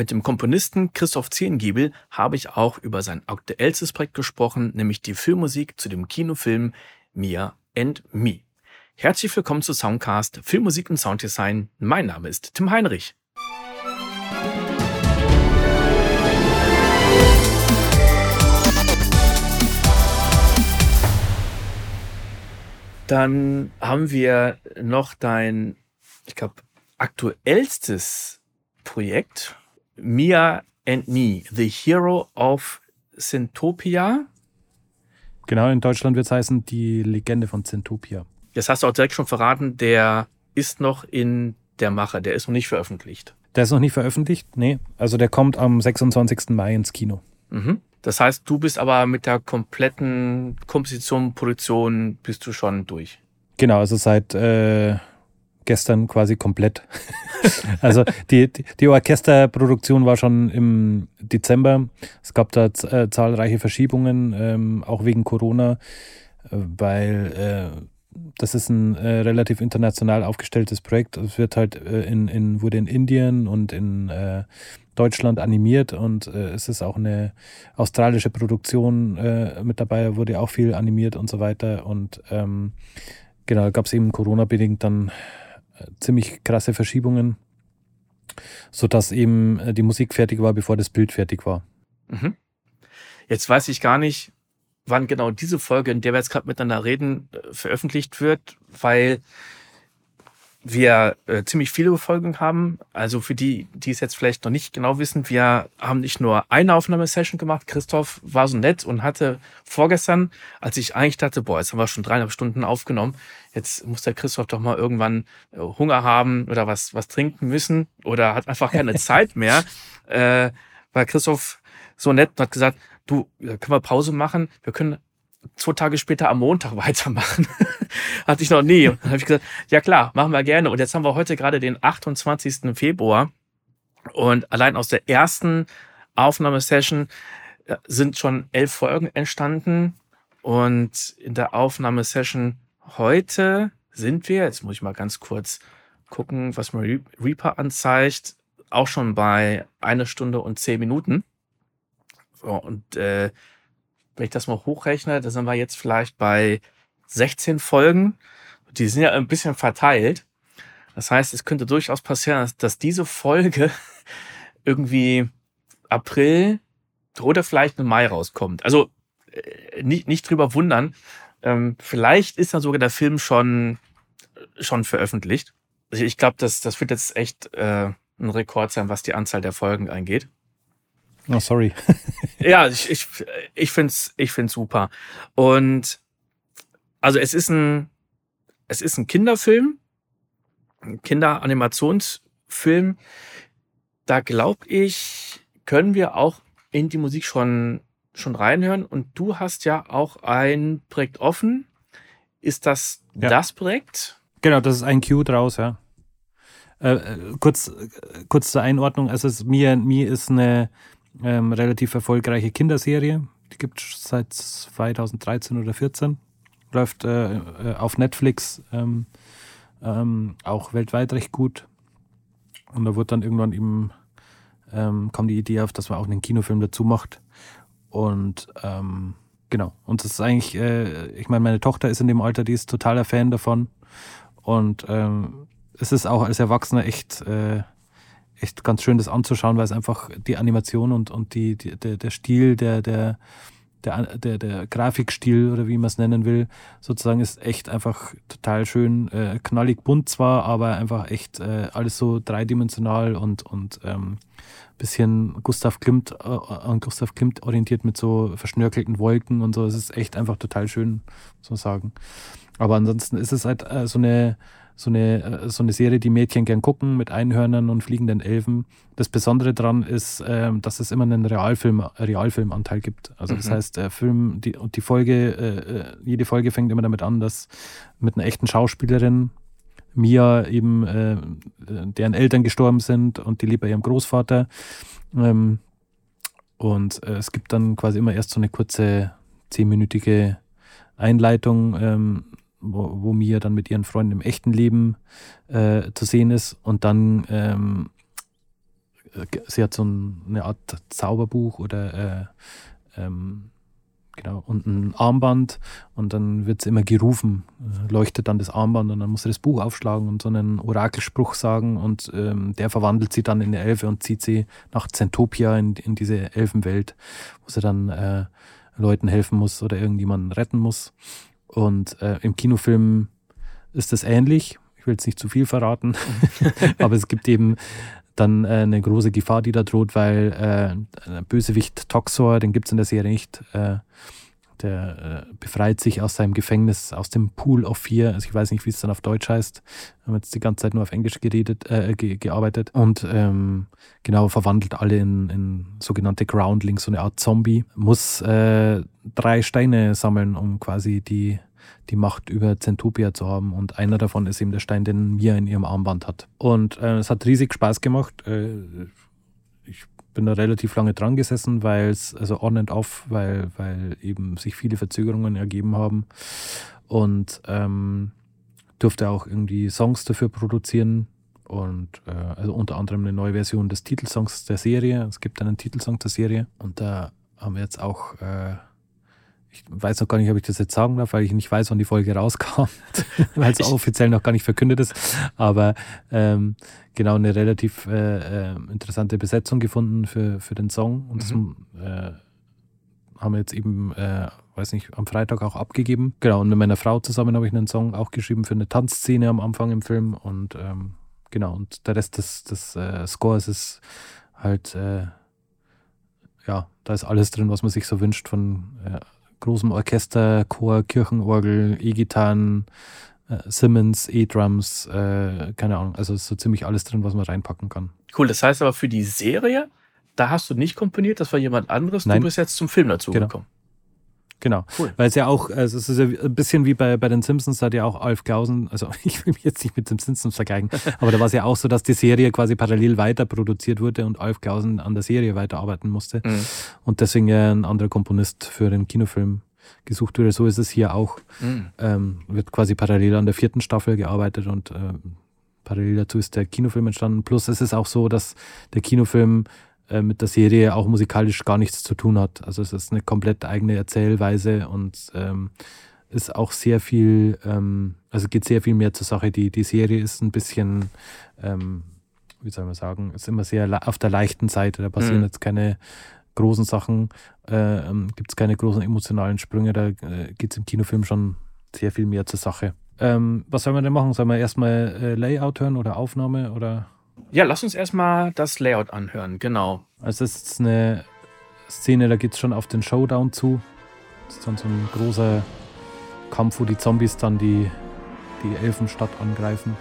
Mit dem Komponisten Christoph Zehngiebel habe ich auch über sein aktuellstes Projekt gesprochen, nämlich die Filmmusik zu dem Kinofilm Mia and Me. Herzlich willkommen zu Soundcast Filmmusik und Sounddesign. Mein Name ist Tim Heinrich. Dann haben wir noch dein, ich glaube, aktuellstes Projekt, Mia and Me, The Hero of Syntopia. Genau, in Deutschland wird es heißen, die Legende von Syntopia. Das hast du auch direkt schon verraten, der ist noch in der Mache, der ist noch nicht veröffentlicht. Der ist noch nicht veröffentlicht? Nee. Also der kommt am 26. Mai ins Kino. Mhm. Das heißt, du bist aber mit der kompletten Komposition, Produktion bist du schon durch. Genau, also seit äh, gestern quasi komplett. also die, die Orchesterproduktion war schon im Dezember. Es gab da äh, zahlreiche Verschiebungen, ähm, auch wegen Corona, äh, weil äh, das ist ein äh, relativ international aufgestelltes Projekt. Es wird halt äh, in, in, wurde in Indien und in äh, Deutschland animiert und es ist auch eine australische Produktion mit dabei, wurde auch viel animiert und so weiter. Und ähm, genau, gab es eben Corona-bedingt dann ziemlich krasse Verschiebungen, sodass eben äh, die Musik fertig war, bevor das Bild fertig war. Mhm. Jetzt weiß ich gar nicht, wann genau diese Folge, in der wir jetzt gerade miteinander reden, äh, veröffentlicht wird, weil wir äh, ziemlich viele Folgen haben. Also für die, die es jetzt vielleicht noch nicht genau wissen, wir haben nicht nur eine Aufnahmesession gemacht. Christoph war so nett und hatte vorgestern, als ich eigentlich dachte, boah, jetzt haben wir schon dreieinhalb Stunden aufgenommen, jetzt muss der Christoph doch mal irgendwann äh, Hunger haben oder was, was trinken müssen oder hat einfach keine Zeit mehr, äh, weil Christoph so nett und hat gesagt, du, können wir Pause machen? Wir können zwei Tage später am Montag weitermachen. Hatte ich noch nie. Und dann habe ich gesagt, ja klar, machen wir gerne. Und jetzt haben wir heute gerade den 28. Februar. Und allein aus der ersten Aufnahmesession äh, sind schon elf Folgen entstanden. Und in der Aufnahmesession heute sind wir, jetzt muss ich mal ganz kurz gucken, was mir Reaper anzeigt, auch schon bei einer Stunde und zehn Minuten. Und äh, wenn ich das mal hochrechne, da sind wir jetzt vielleicht bei 16 Folgen. Die sind ja ein bisschen verteilt. Das heißt, es könnte durchaus passieren, dass, diese Folge irgendwie April oder vielleicht im Mai rauskommt. Also äh, nicht, nicht drüber wundern. Ähm, vielleicht ist dann sogar der Film schon, schon veröffentlicht. Also ich glaube, das, das wird jetzt echt äh, ein Rekord sein, was die Anzahl der Folgen angeht. Oh, sorry. ja, ich, ich, ich finde es ich find's super. Und also es ist ein, es ist ein Kinderfilm, ein Kinderanimationsfilm. Da glaube ich, können wir auch in die Musik schon, schon reinhören. Und du hast ja auch ein Projekt offen. Ist das ja. das Projekt? Genau, das ist ein Cue draus, ja. Äh, äh kurz, kurz zur Einordnung. Also es, mir, mir ist eine ähm, relativ erfolgreiche Kinderserie. Die gibt es seit 2013 oder 2014. Läuft äh, äh, auf Netflix ähm, ähm, auch weltweit recht gut. Und da wurde dann irgendwann eben ähm, kam die Idee auf, dass man auch einen Kinofilm dazu macht. Und ähm, genau. Und das ist eigentlich, äh, ich meine, meine Tochter ist in dem Alter, die ist totaler Fan davon. Und ähm, es ist auch als Erwachsener echt äh, echt ganz schön, das anzuschauen, weil es einfach die Animation und, und die, die der, der Stil, der, der, der, der, der Grafikstil oder wie man es nennen will, sozusagen ist echt einfach total schön, äh, knallig bunt zwar, aber einfach echt äh, alles so dreidimensional und, und ähm, bisschen Gustav Klimt, äh, an Gustav Klimt orientiert mit so verschnörkelten Wolken und so. Es ist echt einfach total schön, muss sagen. Aber ansonsten ist es halt äh, so eine so eine, äh, so eine Serie, die Mädchen gern gucken mit Einhörnern und fliegenden Elfen. Das Besondere daran ist, ähm, dass es immer einen Realfilm, Realfilmanteil gibt. Also das mhm. heißt, der Film die, und die Folge, äh, äh, jede Folge fängt immer damit an, dass mit einer echten Schauspielerin Mia eben, äh, deren Eltern gestorben sind und die lebt bei ihrem Großvater. Ähm, und äh, es gibt dann quasi immer erst so eine kurze zehnminütige Einleitung, ähm, wo, wo Mia dann mit ihren Freunden im echten Leben äh, zu sehen ist. Und dann ähm, sie hat so ein, eine Art Zauberbuch oder äh, ähm, genau, und ein Armband und dann wird sie immer gerufen, äh, leuchtet dann das Armband und dann muss sie das Buch aufschlagen und so einen Orakelspruch sagen und ähm, der verwandelt sie dann in eine Elfe und zieht sie nach Zentopia in, in diese Elfenwelt, wo sie dann äh, Leuten helfen muss oder irgendjemanden retten muss. Und äh, im Kinofilm ist das ähnlich. Ich will jetzt nicht zu viel verraten, aber es gibt eben dann äh, eine große Gefahr, die da droht, weil äh, Bösewicht Toxor, den gibt es in der Serie nicht, äh, der äh, befreit sich aus seinem Gefängnis, aus dem Pool of Fear. Also ich weiß nicht, wie es dann auf Deutsch heißt. Wir haben jetzt die ganze Zeit nur auf Englisch geredet, äh, ge gearbeitet und ähm, genau verwandelt alle in, in sogenannte Groundlings, so eine Art Zombie. Muss äh, drei Steine sammeln, um quasi die die Macht über Zentopia zu haben. Und einer davon ist eben der Stein, den Mia in ihrem Armband hat. Und äh, es hat riesig Spaß gemacht. Bin da relativ lange dran gesessen, weil es, also on and off, weil, weil eben sich viele Verzögerungen ergeben haben. Und ähm, durfte auch irgendwie Songs dafür produzieren. Und äh, also unter anderem eine neue Version des Titelsongs der Serie. Es gibt einen Titelsong der Serie. Und da haben wir jetzt auch äh, ich weiß noch gar nicht, ob ich das jetzt sagen darf, weil ich nicht weiß, wann die Folge rauskam, weil es offiziell noch gar nicht verkündet ist. Aber ähm, genau eine relativ äh, äh, interessante Besetzung gefunden für, für den Song. Und mhm. das äh, haben wir jetzt eben, äh, weiß nicht, am Freitag auch abgegeben. Genau, und mit meiner Frau zusammen habe ich einen Song auch geschrieben für eine Tanzszene am Anfang im Film. Und ähm, genau, und der Rest des, des äh, Scores ist halt, äh, ja, da ist alles drin, was man sich so wünscht von äh, großem Orchester, Chor, Kirchenorgel, E-Gitarren, äh, Simmons, E-Drums, äh, keine Ahnung. Also ist so ziemlich alles drin, was man reinpacken kann. Cool, das heißt aber für die Serie, da hast du nicht komponiert, das war jemand anderes. Nein. Du bist jetzt zum Film dazu genau. gekommen. Genau. Cool. Weil es ja auch, also es ist ja ein bisschen wie bei, bei den Simpsons, da hat ja auch Alf Klausen, also ich will mich jetzt nicht mit den Simpsons vergleichen, aber da war es ja auch so, dass die Serie quasi parallel weiter produziert wurde und Alf Klausen an der Serie weiterarbeiten musste. Mhm. Und deswegen ja ein anderer Komponist für den Kinofilm gesucht wurde. So ist es hier auch. Mhm. Ähm, wird quasi parallel an der vierten Staffel gearbeitet und äh, parallel dazu ist der Kinofilm entstanden. Plus es ist auch so, dass der Kinofilm äh, mit der Serie auch musikalisch gar nichts zu tun hat. Also es ist eine komplett eigene Erzählweise und ähm, ist auch sehr viel, ähm, also geht sehr viel mehr zur Sache. Die, die Serie ist ein bisschen, ähm, wie soll man sagen, ist immer sehr auf der leichten Seite. Da passieren mhm. jetzt keine großen Sachen, äh, gibt es keine großen emotionalen Sprünge. Da äh, geht es im Kinofilm schon sehr viel mehr zur Sache. Ähm, was sollen wir denn machen? Sollen wir erstmal äh, Layout hören oder Aufnahme oder? Ja, lass uns erstmal das Layout anhören, genau. Also es ist eine Szene, da geht es schon auf den Showdown zu. Das ist dann so ein großer Kampf, wo die Zombies dann die, die Elfenstadt angreifen.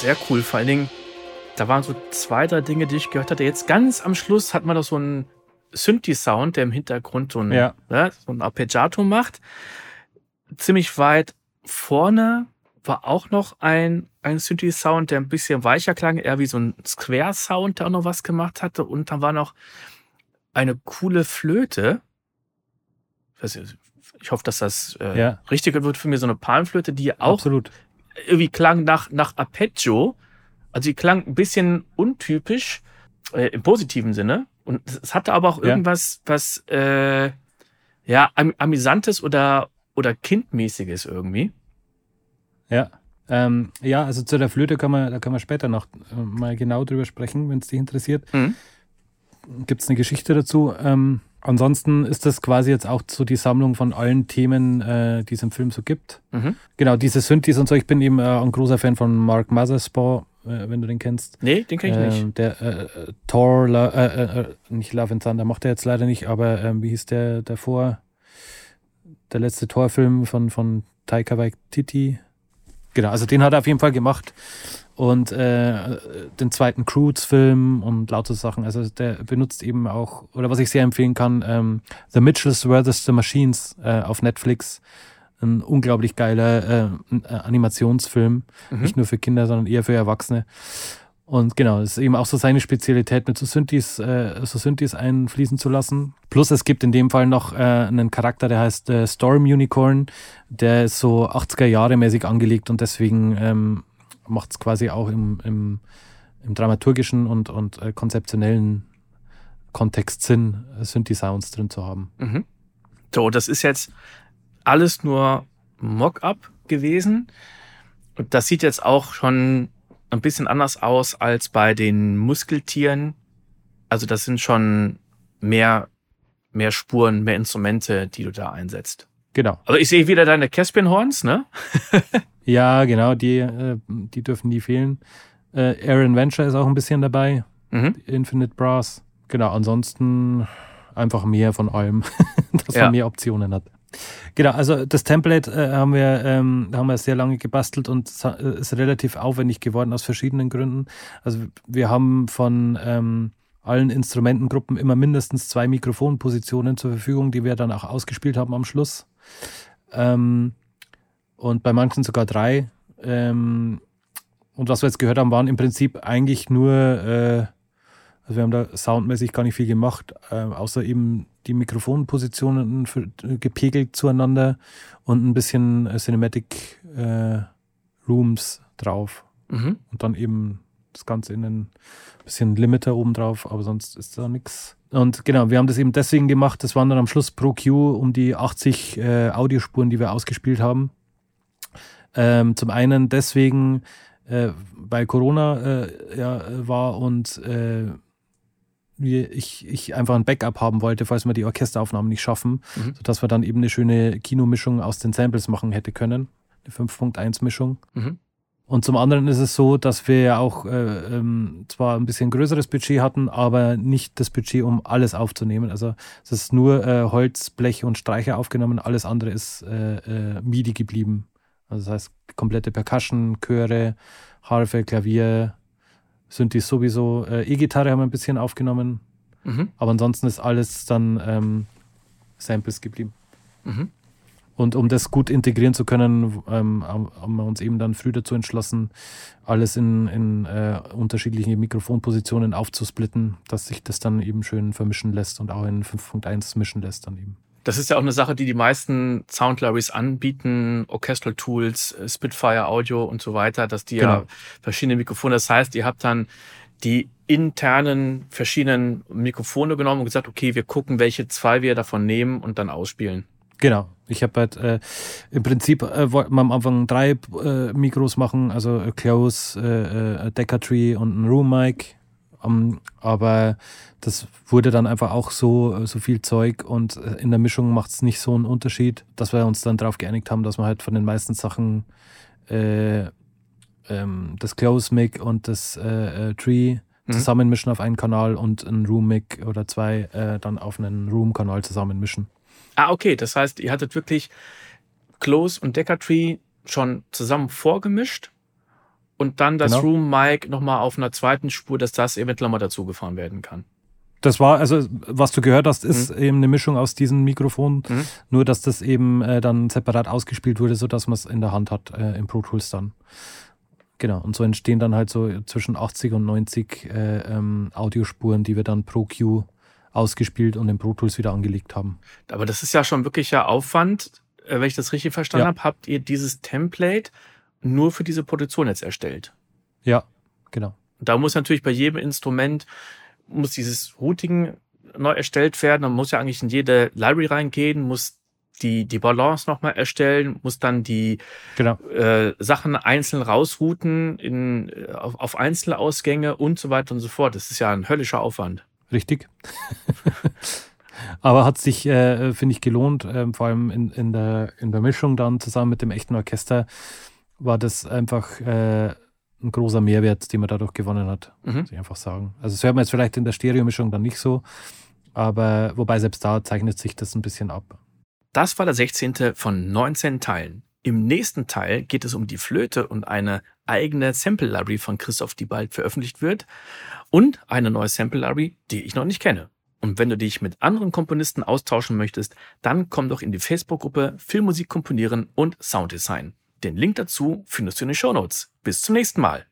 Sehr cool. Vor allen Dingen, da waren so zwei, drei Dinge, die ich gehört hatte. Jetzt ganz am Schluss hat man doch so einen Synthi-Sound, der im Hintergrund so ein, ja. ne, so ein Arpeggiato macht. Ziemlich weit vorne war auch noch ein, ein Synthi-Sound, der ein bisschen weicher klang, eher wie so ein Square-Sound, der auch noch was gemacht hatte. Und dann war noch eine coole Flöte. Ich hoffe, dass das äh, ja. richtig wird für mich, so eine Palmflöte, die auch Absolut. Irgendwie klang nach, nach Arpeggio. Also die klang ein bisschen untypisch äh, im positiven Sinne. Und es hatte aber auch irgendwas, ja. was äh, ja am, amüsantes oder oder kindmäßiges irgendwie. Ja. Ähm, ja, also zu der Flöte kann man, da kann man später noch äh, mal genau drüber sprechen, wenn es dich interessiert. Mhm. Gibt es eine Geschichte dazu? Ähm, ansonsten ist das quasi jetzt auch so die Sammlung von allen Themen, äh, die es im Film so gibt. Mhm. Genau, diese Synthes und so. Ich bin eben äh, ein großer Fan von Mark Mothersbaugh, äh, wenn du den kennst. Nee, den kenne ich nicht. Ähm, der äh, äh, Thor, äh, nicht Love and Thunder, macht er jetzt leider nicht, aber ähm, wie hieß der davor? Der letzte Torfilm von, von Taika Waititi. Genau, also den hat er auf jeden Fall gemacht. Und äh, den zweiten Croods-Film und lauter Sachen. Also der benutzt eben auch, oder was ich sehr empfehlen kann, ähm, The Mitchells vs. The Machines äh, auf Netflix. Ein unglaublich geiler äh, Animationsfilm. Mhm. Nicht nur für Kinder, sondern eher für Erwachsene. Und genau, es ist eben auch so seine Spezialität, mit so Synthes, äh, so Synthes einfließen zu lassen. Plus es gibt in dem Fall noch äh, einen Charakter, der heißt äh, Storm Unicorn, der ist so 80er Jahre mäßig angelegt und deswegen ähm, macht es quasi auch im, im, im dramaturgischen und, und äh, konzeptionellen Kontext Sinn, Synthi-Sounds drin zu haben. Mhm. So, das ist jetzt alles nur Mock-up gewesen. Und das sieht jetzt auch schon ein bisschen anders aus als bei den Muskeltieren. Also das sind schon mehr, mehr Spuren, mehr Instrumente, die du da einsetzt. Genau. Also ich sehe wieder deine Caspian Horns, ne? ja, genau, die, äh, die dürfen nie fehlen. Äh, Aaron Venture ist auch ein bisschen dabei. Mhm. Infinite Brass. Genau, ansonsten einfach mehr von allem, dass ja. man mehr Optionen hat. Genau, also das Template äh, haben wir ähm, haben wir sehr lange gebastelt und äh, ist relativ aufwendig geworden aus verschiedenen Gründen. Also wir haben von ähm, allen Instrumentengruppen immer mindestens zwei Mikrofonpositionen zur Verfügung, die wir dann auch ausgespielt haben am Schluss. Ähm, und bei manchen sogar drei. Ähm, und was wir jetzt gehört haben, waren im Prinzip eigentlich nur äh, also wir haben da soundmäßig gar nicht viel gemacht, äh, außer eben die Mikrofonpositionen für, äh, gepegelt zueinander und ein bisschen äh, Cinematic äh, Rooms drauf. Mhm. Und dann eben das Ganze in ein bisschen Limiter oben drauf, aber sonst ist da nichts. Und genau, wir haben das eben deswegen gemacht. Das waren dann am Schluss pro Q um die 80 äh, Audiospuren, die wir ausgespielt haben. Ähm, zum einen deswegen, äh, weil Corona äh, ja, war und äh, ich, ich einfach ein Backup haben wollte, falls wir die Orchesteraufnahmen nicht schaffen, mhm. sodass wir dann eben eine schöne Kinomischung aus den Samples machen hätte können. Eine 5.1-Mischung. Mhm. Und zum anderen ist es so, dass wir ja auch äh, ähm, zwar ein bisschen größeres Budget hatten, aber nicht das Budget, um alles aufzunehmen. Also es ist nur äh, Holz, Blech und Streicher aufgenommen, alles andere ist äh, äh MIDI geblieben. Also das heißt komplette Percussion, Chöre, Harfe, Klavier, sind die sowieso. Äh, E-Gitarre haben wir ein bisschen aufgenommen. Mhm. Aber ansonsten ist alles dann ähm, Samples geblieben. Mhm. Und um das gut integrieren zu können, ähm, haben wir uns eben dann früh dazu entschlossen, alles in, in äh, unterschiedliche Mikrofonpositionen aufzusplitten, dass sich das dann eben schön vermischen lässt und auch in 5.1 mischen lässt dann eben. Das ist ja auch eine Sache, die die meisten Sound Libraries anbieten, Orchestral Tools, äh, Spitfire Audio und so weiter, dass die genau. ja verschiedene Mikrofone, das heißt, ihr habt dann die internen verschiedenen Mikrofone genommen und gesagt, okay, wir gucken, welche zwei wir davon nehmen und dann ausspielen. Genau. Ich habe halt äh, im Prinzip äh, wollten wir am Anfang drei äh, Mikros machen, also Close, äh, äh Decker Tree und ein Room Mic. Um, ähm, aber das wurde dann einfach auch so, so viel Zeug und äh, in der Mischung macht es nicht so einen Unterschied, dass wir uns dann darauf geeinigt haben, dass wir halt von den meisten Sachen äh, ähm, das Close Mic und das äh, äh, Tree mhm. zusammenmischen auf einen Kanal und ein Room Mic oder zwei äh, dann auf einen Room Kanal zusammenmischen. Ah, okay. Das heißt, ihr hattet wirklich Close und Decker Tree schon zusammen vorgemischt und dann das genau. Room Mic nochmal auf einer zweiten Spur, dass das eventuell mal dazugefahren werden kann. Das war, also was du gehört hast, ist mhm. eben eine Mischung aus diesen Mikrofonen, mhm. nur dass das eben äh, dann separat ausgespielt wurde, sodass man es in der Hand hat äh, im Pro Tools dann. Genau, und so entstehen dann halt so zwischen 80 und 90 äh, ähm, Audiospuren, die wir dann pro Q ausgespielt und in Pro Tools wieder angelegt haben. Aber das ist ja schon wirklicher Aufwand. Äh, wenn ich das richtig verstanden ja. habe, habt ihr dieses Template nur für diese Produktion jetzt erstellt. Ja, genau. Da muss natürlich bei jedem Instrument muss dieses Routing neu erstellt werden. Man muss ja eigentlich in jede Library reingehen, muss die, die Balance nochmal erstellen, muss dann die genau. äh, Sachen einzeln rausrouten in, äh, auf, auf Einzelausgänge und so weiter und so fort. Das ist ja ein höllischer Aufwand. Richtig. Aber hat sich, äh, finde ich, gelohnt, äh, vor allem in, in, der, in der Mischung dann zusammen mit dem echten Orchester, war das einfach äh, ein großer Mehrwert, den man dadurch gewonnen hat, mhm. muss ich einfach sagen. Also das hört man jetzt vielleicht in der Stereomischung dann nicht so, aber wobei selbst da zeichnet sich das ein bisschen ab. Das war der 16. von 19 Teilen. Im nächsten Teil geht es um die Flöte und eine eigene Sample Library von Christoph, die bald veröffentlicht wird und eine neue Sample Library, die ich noch nicht kenne. Und wenn du dich mit anderen Komponisten austauschen möchtest, dann komm doch in die Facebook-Gruppe Filmmusik komponieren und Sounddesign. Den Link dazu findest du in den Show Notes. Bis zum nächsten Mal.